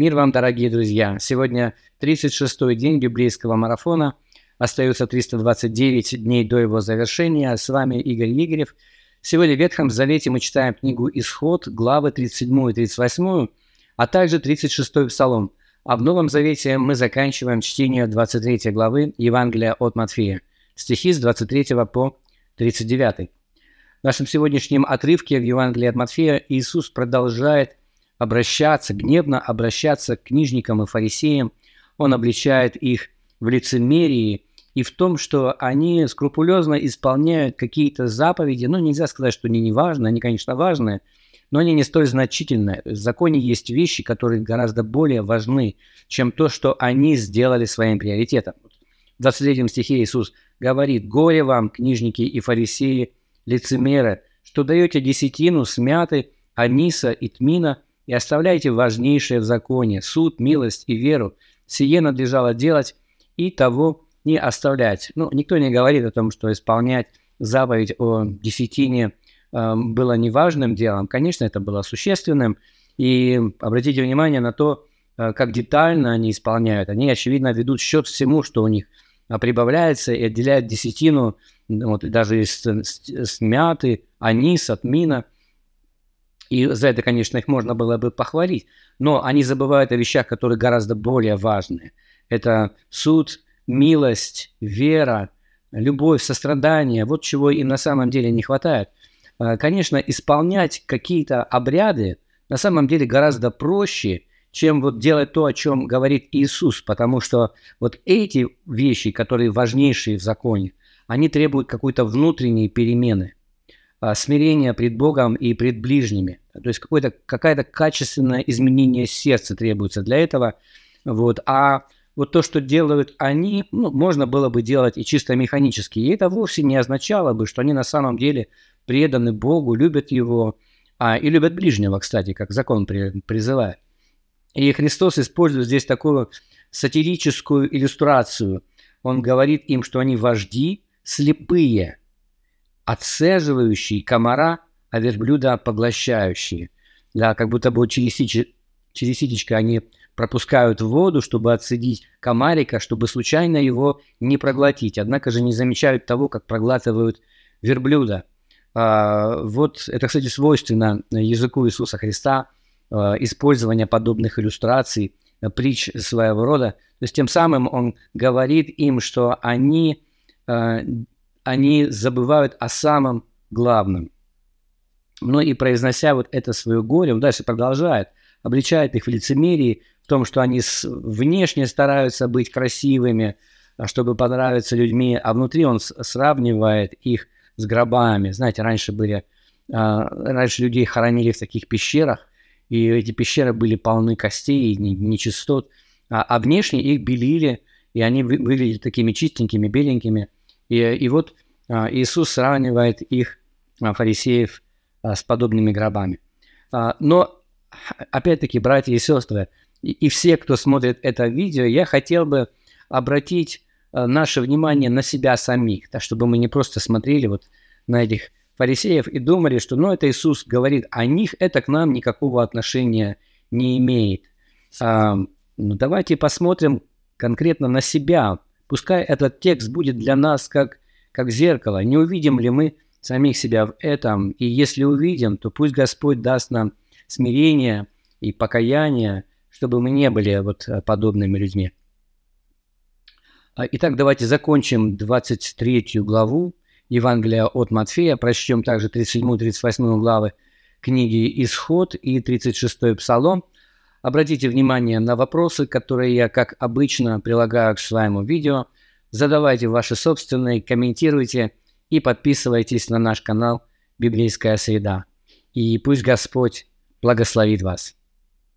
Мир вам, дорогие друзья! Сегодня 36-й день библейского марафона. Остается 329 дней до его завершения. С вами Игорь Игорев. Сегодня в Ветхом Завете мы читаем книгу «Исход», главы 37 и 38, а также 36-й Псалом. А в Новом Завете мы заканчиваем чтение 23 главы Евангелия от Матфея, стихи с 23 по 39. В нашем сегодняшнем отрывке в Евангелии от Матфея Иисус продолжает обращаться, гневно обращаться к книжникам и фарисеям. Он обличает их в лицемерии и в том, что они скрупулезно исполняют какие-то заповеди. Ну, нельзя сказать, что они не важны, они, конечно, важны, но они не столь значительны. В законе есть вещи, которые гораздо более важны, чем то, что они сделали своим приоритетом. В 23 стихе Иисус говорит, «Горе вам, книжники и фарисеи, лицемеры, что даете десятину смяты, аниса и тмина, и оставляете важнейшее в законе – суд, милость и веру. Сие надлежало делать и того не оставлять. Ну, никто не говорит о том, что исполнять заповедь о десятине э, было неважным делом. Конечно, это было существенным. И обратите внимание на то, э, как детально они исполняют. Они, очевидно, ведут счет всему, что у них прибавляется и отделяют десятину вот, даже из смяты, анис, от мина. И за это, конечно, их можно было бы похвалить. Но они забывают о вещах, которые гораздо более важны. Это суд, милость, вера, любовь, сострадание. Вот чего им на самом деле не хватает. А, конечно, исполнять какие-то обряды на самом деле гораздо проще, чем вот делать то, о чем говорит Иисус, потому что вот эти вещи, которые важнейшие в законе, они требуют какой-то внутренней перемены, а, смирения пред Богом и пред ближними. То есть какое-то, какое-то качественное изменение сердца требуется для этого. Вот. А вот то, что делают они, ну, можно было бы делать и чисто механически. И это вовсе не означало бы, что они на самом деле преданы Богу, любят Его, а, и любят ближнего, кстати, как закон при, призывает. И Христос использует здесь такую сатирическую иллюстрацию. Он говорит им, что они вожди, слепые, отцеживающие комара, а верблюда поглощающие. Да, как будто бы через, сич... через ситечко они пропускают воду, чтобы отсадить комарика, чтобы случайно его не проглотить. Однако же не замечают того, как проглатывают верблюда. А, вот это, кстати, свойственно языку Иисуса Христа, а, использование подобных иллюстраций, притч своего рода. То есть тем самым он говорит им, что они Э, они забывают о самом главном. Ну и произнося вот это свое горе, он дальше продолжает, обличает их в лицемерии, в том, что они внешне стараются быть красивыми, а чтобы понравиться людьми, а внутри он сравнивает их с гробами. Знаете, раньше были, а, раньше людей хоронили в таких пещерах, и эти пещеры были полны костей и нечистот, а, а внешне их белили, и они выглядели такими чистенькими, беленькими – и, и вот а, Иисус сравнивает их, а, фарисеев, а, с подобными гробами. Но, опять-таки, братья и сестры, и, все, кто смотрит это видео, я хотел бы обратить наше внимание на себя самих, да, чтобы мы не просто смотрели вот на этих фарисеев и думали, что ну это Иисус говорит о них, это к нам никакого отношения не имеет. А, ну, давайте посмотрим конкретно на себя, Пускай этот текст будет для нас как, как зеркало. Не увидим ли мы самих себя в этом? И если увидим, то пусть Господь даст нам смирение и покаяние, чтобы мы не были вот э, подобными людьми. А, итак, давайте закончим 23 главу Евангелия от Матфея, прочтем также 37-38 главы книги «Исход» и 36 Псалом – Обратите внимание на вопросы, которые я, как обычно, прилагаю к своему видео. Задавайте ваши собственные, комментируйте и подписывайтесь на наш канал «Библейская среда». И пусть Господь благословит вас.